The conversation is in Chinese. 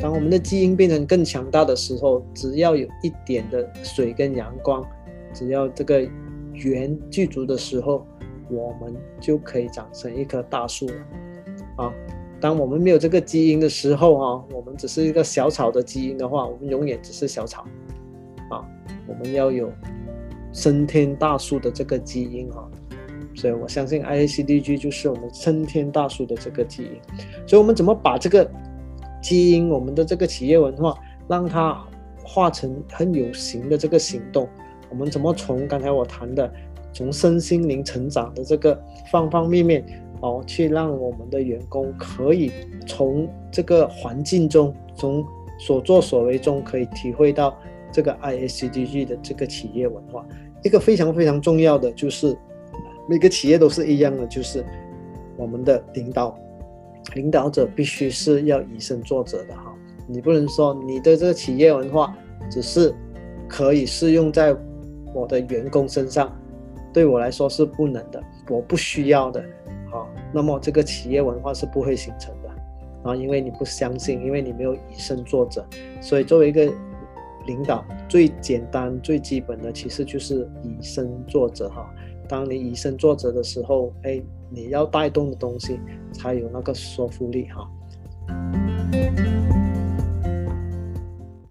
当我们的基因变成更强大的时候，只要有一点的水跟阳光，只要这个源具足的时候，我们就可以长成一棵大树了。啊，当我们没有这个基因的时候啊，我们只是一个小草的基因的话，我们永远只是小草。啊，我们要有升天大树的这个基因啊。所以我相信 I A C D G 就是我们升天大树的这个基因。所以我们怎么把这个？基因，我们的这个企业文化，让它化成很有形的这个行动。我们怎么从刚才我谈的，从身心灵成长的这个方方面面哦，去让我们的员工可以从这个环境中，从所作所为中，可以体会到这个 ISCG 的这个企业文化。一个非常非常重要的就是，每个企业都是一样的，就是我们的领导。领导者必须是要以身作则的哈，你不能说你的这个企业文化只是可以适用在我的员工身上，对我来说是不能的，我不需要的，好，那么这个企业文化是不会形成的啊，因为你不相信，因为你没有以身作则，所以作为一个领导，最简单最基本的其实就是以身作则哈。当你以身作则的时候，哎。你要带动的东西才有那个说服力哈。